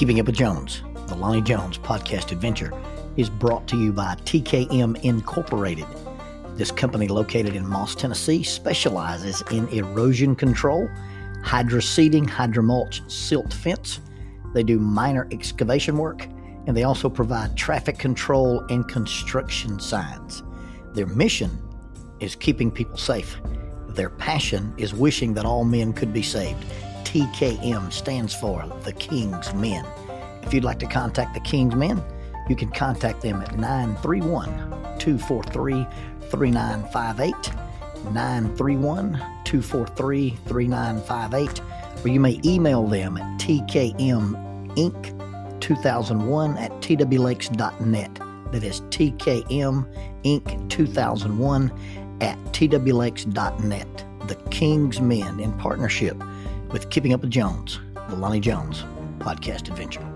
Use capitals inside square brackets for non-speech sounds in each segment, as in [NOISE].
Keeping Up with Jones, the Lonnie Jones podcast adventure, is brought to you by TKM Incorporated. This company, located in Moss, Tennessee, specializes in erosion control, hydro seeding, hydromulch, silt fence. They do minor excavation work, and they also provide traffic control and construction signs. Their mission is keeping people safe. Their passion is wishing that all men could be saved. TKM stands for the King's Men. If you'd like to contact the King's Men, you can contact them at 931 243 3958. 931 243 3958. Or you may email them at tkminc2001 at twlakes.net. That is tkminc2001 at twlakes.net. The King's Men in partnership with Keeping Up with Jones, the Lonnie Jones podcast adventure.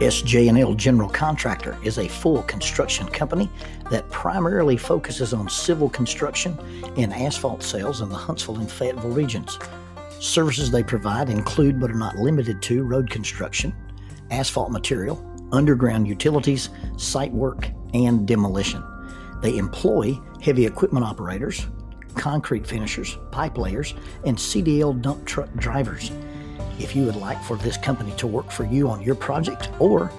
SJ&L General Contractor is a full construction company that primarily focuses on civil construction and asphalt sales in the Huntsville and Fayetteville regions. Services they provide include but are not limited to road construction, asphalt material, underground utilities, site work, and demolition. They employ heavy equipment operators, concrete finishers, pipe layers, and CDL dump truck drivers. If you would like for this company to work for you on your project, or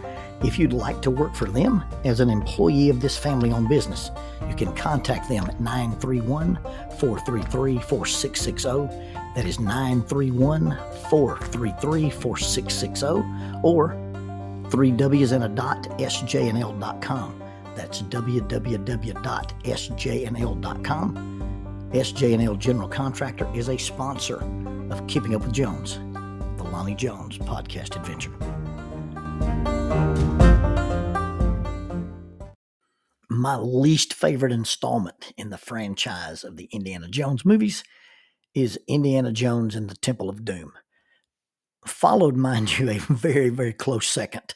if you'd like to work for them as an employee of this family owned business, you can contact them at 931 433 4660. That is 931 433 4660 or three W's and a dot, sjnl.com. That's www.sjnl.com. SJ&L General Contractor is a sponsor of Keeping Up with Jones, the Lonnie Jones podcast adventure. My least favorite installment in the franchise of the Indiana Jones movies is Indiana Jones and the Temple of Doom. Followed, mind you, a [LAUGHS] very, very close second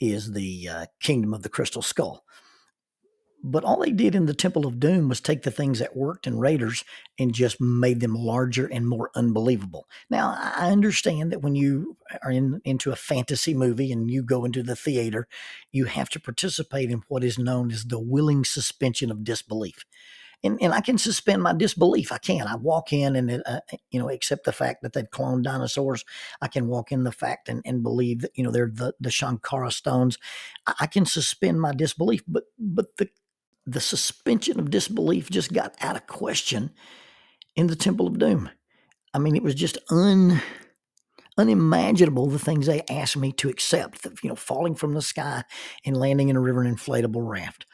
is the uh, Kingdom of the Crystal Skull. But all they did in the Temple of Doom was take the things that worked in Raiders and just made them larger and more unbelievable. Now, I understand that when you are in, into a fantasy movie and you go into the theater, you have to participate in what is known as the willing suspension of disbelief and, and I can suspend my disbelief. I can. I walk in and, uh, you know, accept the fact that they've cloned dinosaurs. I can walk in the fact and, and believe that, you know, they're the, the Sankara stones. I, I can suspend my disbelief, but, but the, the suspension of disbelief just got out of question in the Temple of Doom. I mean, it was just un unimaginable the things they asked me to accept. You know, falling from the sky and landing in a river in inflatable raft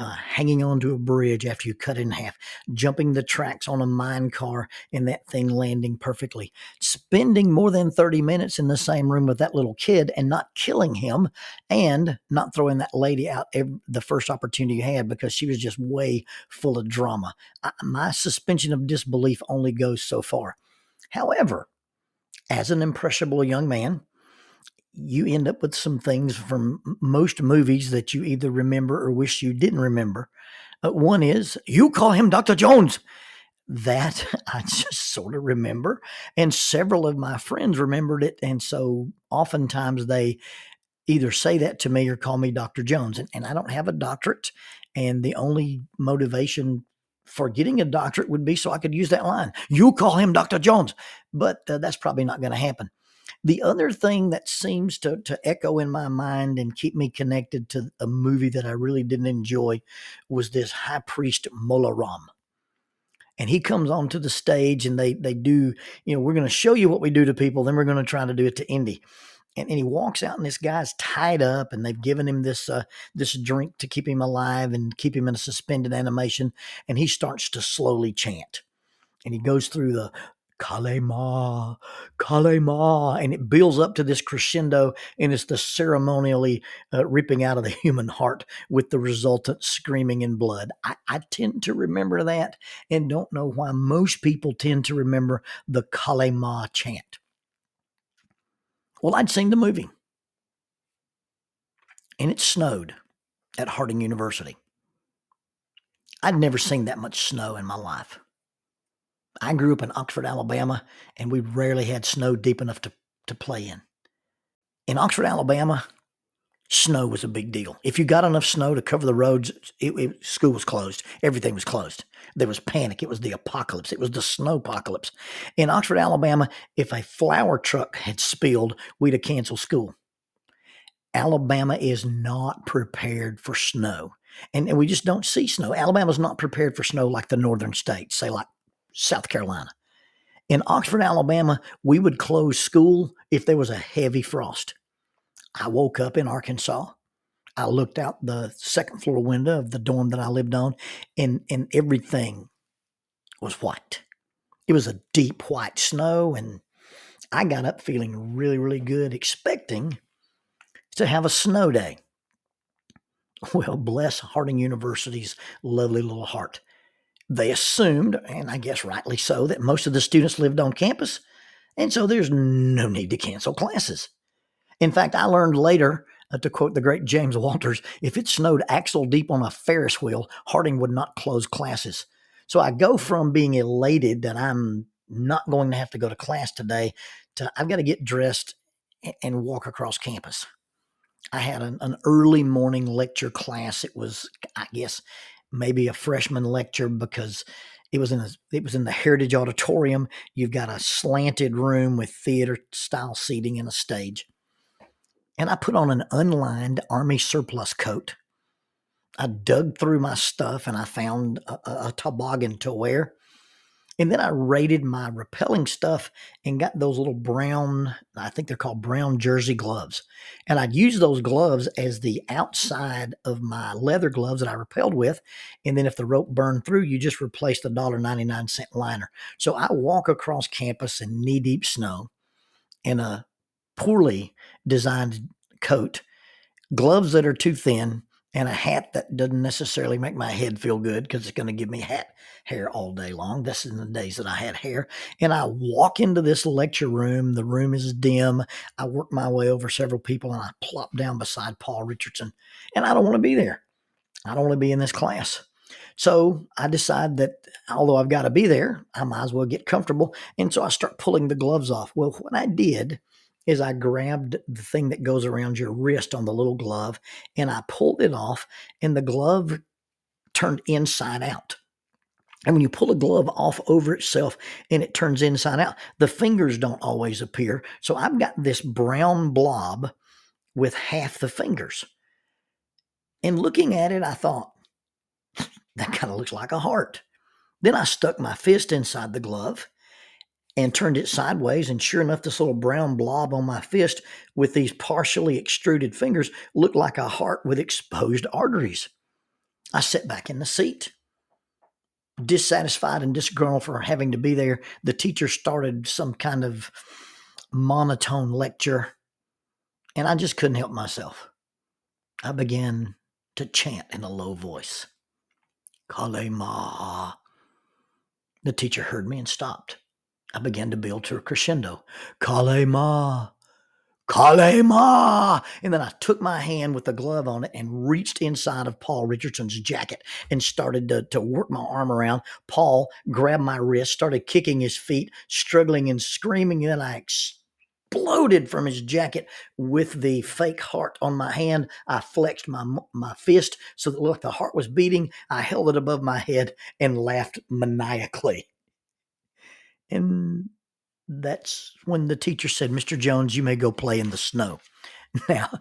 uh, hanging onto a bridge after you cut it in half, jumping the tracks on a mine car and that thing landing perfectly, spending more than 30 minutes in the same room with that little kid and not killing him and not throwing that lady out every, the first opportunity you had because she was just way full of drama. I, my suspension of disbelief only goes so far. However, as an impressionable young man, you end up with some things from most movies that you either remember or wish you didn't remember. Uh, one is you call him Dr. Jones. That [LAUGHS] I just sort of remember. And several of my friends remembered it. And so oftentimes they either say that to me or call me Dr. Jones. And, and I don't have a doctorate. And the only motivation for getting a doctorate would be so I could use that line. You call him Dr. Jones. But uh, that's probably not going to happen. The other thing that seems to, to echo in my mind and keep me connected to a movie that I really didn't enjoy was this High Priest Mola Ram. And he comes onto the stage and they they do, you know, we're going to show you what we do to people, then we're going to try to do it to Indy. And, and, he walks out and this guy's tied up and they've given him this uh, this drink to keep him alive and keep him in a suspended animation and he starts to slowly chant and he goes through the Kali Ma, Kalema, and it builds up to this crescendo, and it's the ceremonially uh, ripping out of the [LAUGHS] human heart with the resultant screaming in blood. I, I, tend to remember that and don't know why most people tend to remember the Kali Ma chant. Well, I'd seen the movie, and it snowed at Harding University. I'd never seen that much snow in my life. I grew up in Oxford, Alabama, and we rarely had snow deep enough to, to play in. In Oxford, Alabama, snow was a big deal. If you got enough snow to cover the roads, it, it, school was closed. Everything was closed. There was panic. It was the apocalypse. It was the snow apocalypse. In Oxford, Alabama, if a flour truck had spilled, we'd have canceled school. Alabama is not prepared for snow. And, and we just don't see snow. Alabama's not prepared for snow like the northern states, say like South Carolina. In Oxford, Alabama, we would close school if there was a heavy frost. I woke up in Arkansas. I looked out the second floor window of the dorm that I lived on, and, and everything was white. It was a deep white snow, and I got up feeling really, really good, expecting to have a snow day. [LAUGHS] Well, bless Harding University's lovely little heart. They assumed, and I guess rightly so, that most of the students lived on campus, and so there's no need to cancel classes. In fact, I learned later, uh, to quote the great James Walters, if it snowed axle deep on a Ferris wheel, Harding would not close classes. So I go from being elated that I'm not going to have to go to class today to I've got to get dressed and walk across campus. I had an, an early morning lecture class. It was, I guess, maybe a freshman lecture because it was in a, it was in the Heritage Auditorium. You've got a slanted room with theater style seating and a stage. And I put on an unlined army surplus coat. I dug through my stuff and I found a, a toboggan to wear. And then I raided my repelling stuff and got those little brown, I think they're called brown jersey gloves. And I'd use those gloves as the outside of my leather gloves that I repelled with. And then if the rope burned through, you just replace the $1.99 liner. So I walk across campus in knee deep snow in a poorly designed coat, gloves that are too thin, and a hat that doesn't necessarily make my head feel good because it's going to give me hat hair all day long. This is the days that I had hair. And I walk into this lecture room. The room is dim. I work my way over several people and I plop down beside Paul Richardson. And I don't want to be there. I don't want to be in this class. So I decide that although I've got to be there, I might as well get comfortable. And so I start pulling the gloves off. Well, what I did is I grabbed the thing that goes around your wrist on the little glove and I pulled it off, and the glove turned inside out. And when you pull a glove off over itself and it turns inside out, the fingers don't always appear. So I've got this brown blob with half the fingers. And looking at it, I thought, [LAUGHS] that kind of looks like a heart. Then I stuck my fist inside the glove and turned it sideways. And sure enough, this little brown blob on my fist with these partially extruded fingers looked like a heart with exposed arteries. I sat back in the seat, dissatisfied and disgruntled for having to be there. The teacher started some kind of monotone lecture, and I just couldn't help myself. I began to chant in a low voice. Kali Ma. The teacher heard me and stopped. I began to build to a crescendo. Kali Ma, Kalema. And then I took my hand with the glove on it and reached inside of Paul Richardson's jacket and started to, to work my arm around. Paul grabbed my wrist, started kicking his feet, struggling and screaming. And then I exploded from his jacket with the fake heart on my hand. I flexed my my fist so that like the heart was beating. I held it above my head and laughed maniacally. And that's when the teacher said, Mr. Jones, you may go play in the snow. [LAUGHS] Now,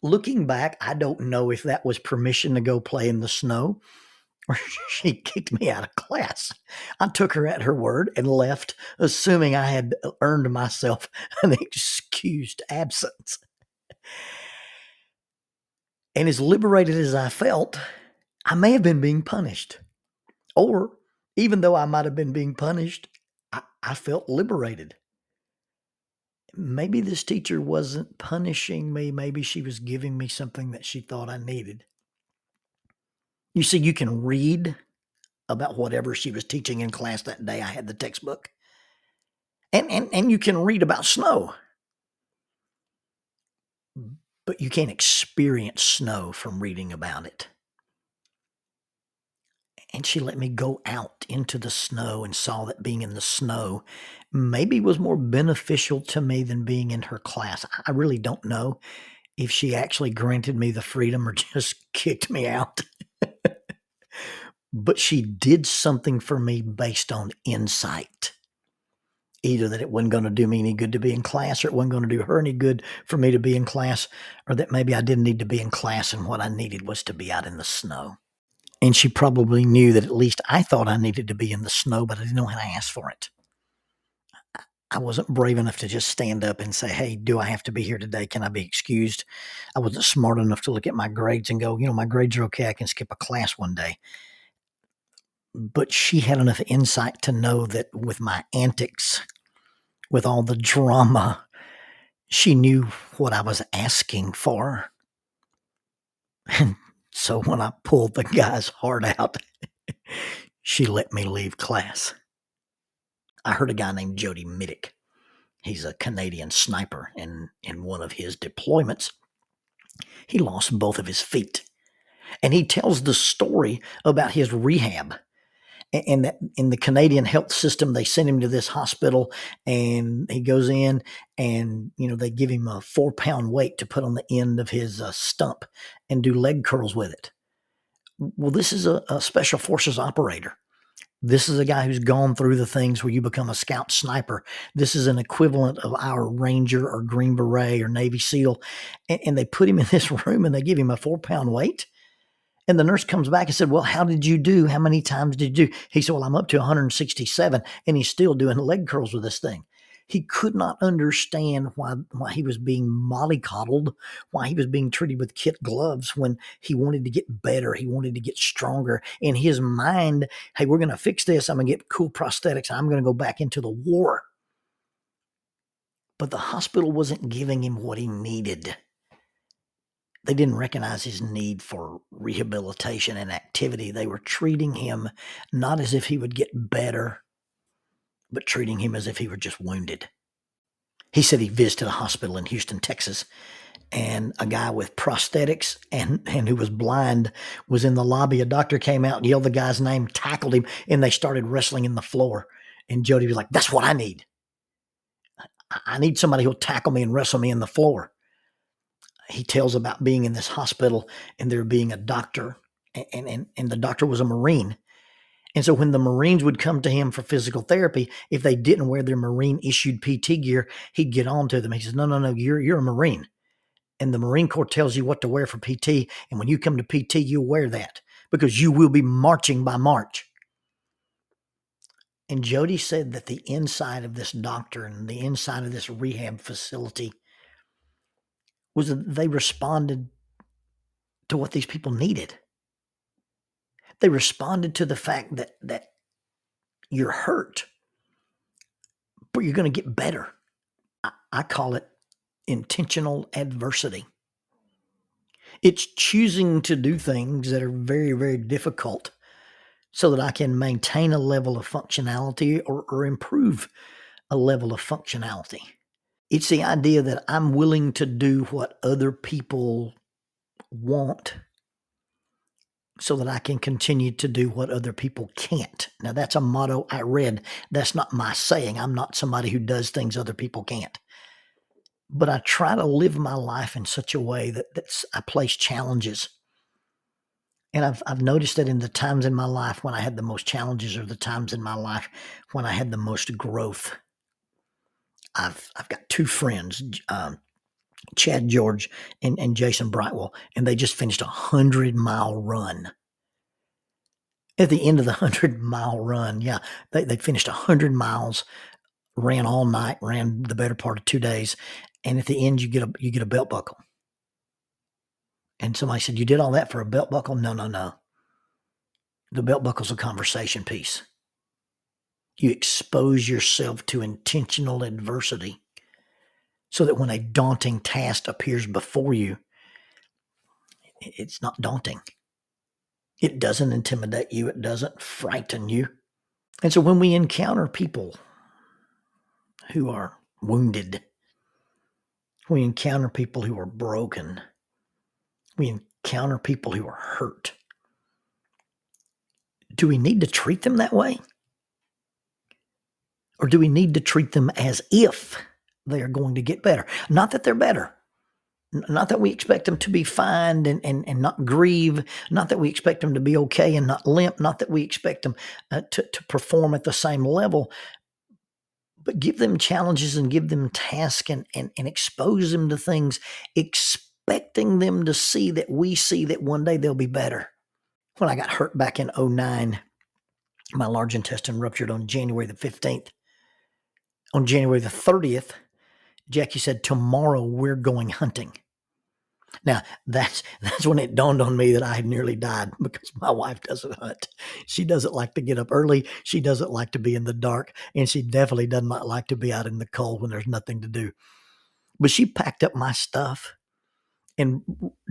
looking back, I don't know if that was permission to go play in the snow [LAUGHS] or she kicked me out of class. I took her at her word and left, assuming I had earned myself [LAUGHS] an excused absence. And as liberated as I felt, I may have been being punished. Or even though I might have been being punished, I, felt liberated. Maybe this teacher wasn't punishing me. Maybe she was giving me something that she thought I needed. You see, you can read about whatever she was teaching in class that day. I had the textbook. And, and, and you can read about snow. But you can't experience snow from reading about it. And she let me go out into the snow and saw that being in the snow maybe was more beneficial to me than being in her class. I really don't know if she actually granted me the freedom or [LAUGHS] just kicked me out. but she did something for me based on insight. Either that it wasn't going to do me any good to be in class, or it wasn't going to do her any good for me to be in class, or that maybe I didn't need to be in class and what I needed was to be out in the snow. And she probably knew that at least I thought I needed to be in the snow, but I didn't know how to ask for it. I wasn't brave enough to just stand up and say, Hey, do I have to be here today? Can I be excused? I wasn't smart enough to look at my grades and go, You know, my grades are okay. I can skip a class one day. But she had enough insight to know that with my antics, with all the drama, she knew what I was asking for. So when I pulled the guy's heart out, she let me leave class. I heard a guy named Jody Mitic. He's a Canadian sniper, and in one of his deployments, he lost both of his feet. And he tells the story about his rehab. In the Canadian health system, they send him to this hospital, and he goes in, and you know they give him a four pound weight to put on the end of his uh, stump and do leg curls with it. Well, this is a, a special forces operator this is a guy who's gone through the things where you become a scout sniper. This is an equivalent of our Ranger or Green Beret or Navy SEAL. And, and, they put him in this [LAUGHS] room and they give him a four pound weight. And the nurse comes back and said, Well, how did you do? How many times did you do? He said, Well, I'm up to 167. And he's still doing leg curls with this thing. He could not understand why, why he was being mollycoddled, why he was being treated with kit gloves when he wanted to get better. He wanted to get stronger. In his mind, hey, we're going to fix this. I'm going to get cool prosthetics. I'm going to go back into the war. But the hospital wasn't giving him what he needed they didn't recognize his need for rehabilitation and activity. They were treating him not as if he would get better, but treating him as if he were just wounded. He said he visited a hospital in Houston, Texas, and a guy with prosthetics and, and who was blind was in the lobby. A doctor came out and yelled the guy's name, tackled him, and they started wrestling in the floor. And Jody was like, That's what I need. I need somebody who'll tackle me and wrestle me in the floor. He tells about being in this hospital and there being a doctor, and, and, and the doctor was a Marine and so when the Marines would come to him for physical therapy, if they didn't wear their Marine issued PT gear, he'd get on to them. He says, No, no, no, you're you're a Marine. And the Marine Corps tells you what to wear for PT. And when you come to PT, you wear that because you will be marching by March. And Jody said that the inside of this doctor and the inside of this rehab facility was that they responded to what these people needed. They responded to the fact that that you're hurt, but you're going to get better. I, I call it intentional adversity. It's choosing to do things that are very, very difficult so that I can maintain a level of functionality or, or improve a level of functionality. It's the idea that I'm willing to do what other people want so that I can continue to do what other people can't. Now, that's a motto I read. That's not my saying. I'm not somebody who does things other people can't. But I try to live my life in such a way that that's, I place challenges. And I've, I've noticed that in the times in my life when I had the most challenges, or the times in my life when I had the most growth. I've, I've got two friends, um, Chad George and, and Jason Brightwell, and they just finished a hundred mile run. At the end of the [LAUGHS] hundred mile run, yeah, they, they finished a hundred miles, ran all night, ran the better part of two days, and at the end you get a you get a belt buckle. And somebody said, You did all that for a belt buckle? No, no, no. The belt buckle's a conversation piece. You expose yourself to intentional adversity so that when a daunting task appears before you, it's not daunting. It doesn't intimidate you, it doesn't frighten you. And so when we encounter people who are wounded, we encounter people who are broken, we encounter people who are hurt, Do we need to treat them that way? Or do we need to treat them as if they are going to get better? Not that they're better. Not that we expect them to be fine and, and, and not grieve. Not that we expect them to be okay and not limp. Not that we expect them uh, to, to perform at the same level. But give them challenges and give them tasks and, and, and expose them to things, expecting them to see that we see that one day they'll be better. When I got hurt back in 09, my large intestine ruptured on January the 15th on January the 30th, Jackie said, Tomorrow we're going hunting. Now that's [LAUGHS] that's when it dawned on me that I had nearly died [LAUGHS] because my wife doesn't hunt. She doesn't like to get up early. She doesn't like to be in the dark, and she definitely does not like to be out in the cold when there's nothing to do. But she packed up my stuff and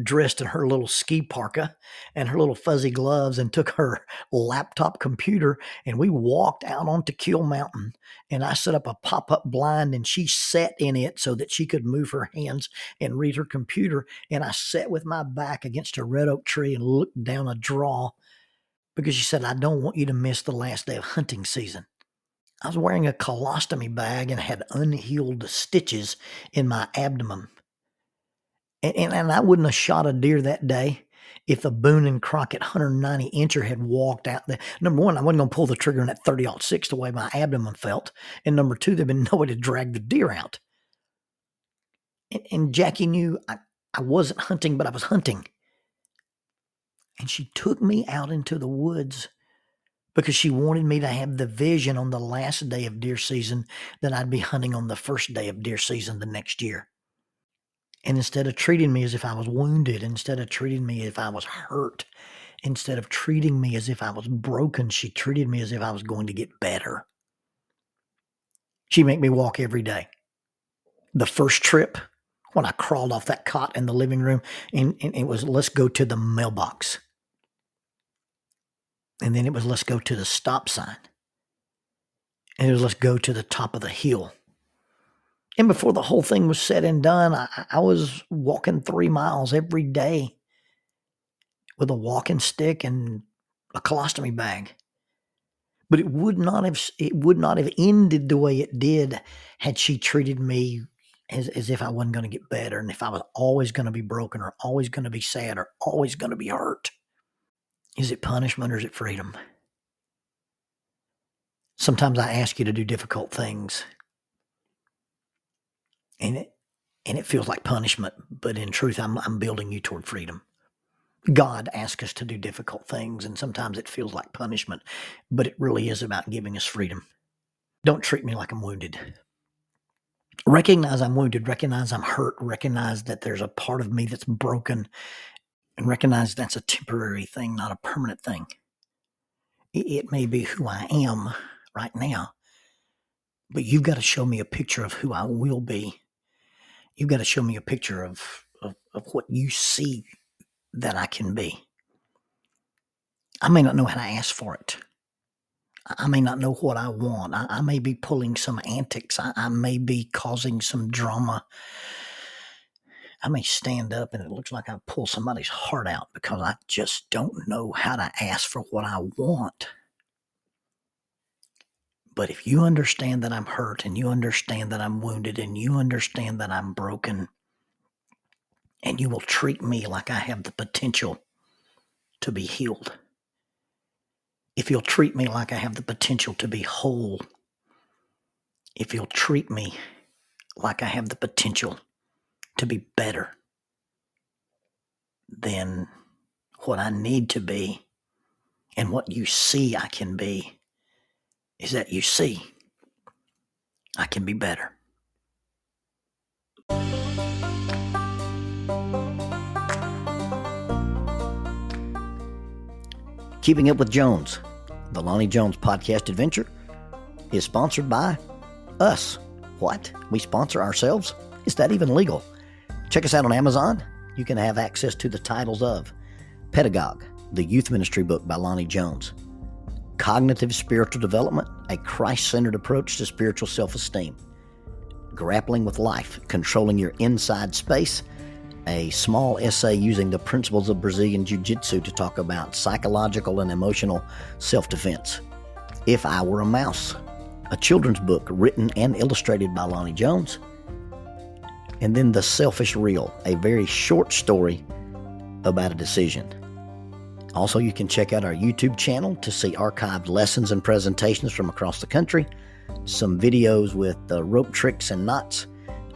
dressed in her little ski parka and her little fuzzy gloves and took her [LAUGHS] laptop computer and we walked out onto Kill Mountain and I set up a pop-up blind and she sat in it so that she could move her hands and read her computer and I sat with my back against a red oak tree and looked down a draw because she said I don't want you to miss the last day of hunting season. I was wearing a colostomy bag and had unhealed stitches in my abdomen and, and, and I wouldn't have shot a deer that day if the Boone and Crockett 190 incher had walked out there. Number one, I wasn't going to pull the trigger on that 30 six the way my abdomen felt. And number two, there'd been [LAUGHS] no way to drag the deer out. And, and Jackie knew I, I wasn't hunting, but I was hunting. And she took me out into the woods because she wanted me to have the vision on the last day of deer season that I'd be hunting on the first day of deer season the next year. And instead of treating me as if I was wounded, instead of treating me as if I was hurt, instead of treating me as if I was broken, she treated me as if I was going to get better. She made me walk every day. The first trip, when I crawled off that cot in the living room, and, and it was let's go to the mailbox. And then it was let's go to the stop sign. And it was let's go to the top of the hill. And before the whole thing was said and done, I, I was walking three miles every day with a walking stick and a colostomy bag. But it would not have it would not have ended the way it did had she treated me as, as if I wasn't going to get better and if I was always going to be broken or always going to be sad or always going to be hurt. Is it punishment or is it freedom? Sometimes I ask you to do difficult things and it and it feels like punishment, but in truth, I'm I'm building you toward freedom. God asks us to do difficult things, and sometimes it feels like punishment, but it really is about giving us freedom. Don't treat me like I'm wounded. Recognize I'm wounded, recognize I'm hurt, recognize that there's a part of me that's broken, and recognize that's a temporary thing, not a permanent thing. It may be who I am right now, but you've got to show me a picture of who I will be you've got to show me a picture of, of, of what you see that I can be. I may not know how to ask for it. I may not know what I want. I, I may be pulling some antics. I, I, may be causing some drama. I may stand up and it looks like I pull somebody's heart out because I just don't know how to ask for what I want. But if you understand that I'm hurt and you understand that I'm wounded and you understand that I'm broken, and you will treat me like I have the potential to be healed, if you'll treat me like I have the potential to be whole, if you'll treat me like I have the potential to be better than what I need to be and what you see I can be, is that you see, I can be better. Keeping Up with Jones, the Lonnie Jones podcast adventure, is sponsored by us. What? We sponsor ourselves? Is that even legal? Check us out on Amazon. You can have access to the titles of Pedagogue, the youth ministry book by Lonnie Jones, cognitive spiritual development, a Christ centered approach to spiritual self esteem, grappling with life, controlling your inside space, a small essay using the principles of Brazilian Jiu Jitsu to talk about psychological and emotional self defense. If I Were a Mouse, a children's book written and illustrated by Lonnie Jones. And then The Selfish Reel, a very short story about a decision. Also, you can check out our YouTube channel to see archived lessons and presentations from across the country, some videos with uh, rope tricks and knots.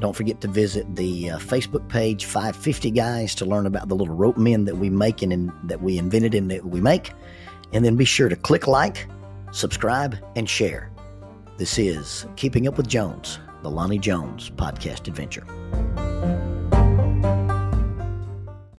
Don't forget to visit the uh, Facebook page 550 Guys to learn about the little rope men that we make and in, that we invented and that we make. And then be sure to click like, subscribe, and share. This is Keeping Up with Jones, the Lonnie Jones podcast adventure.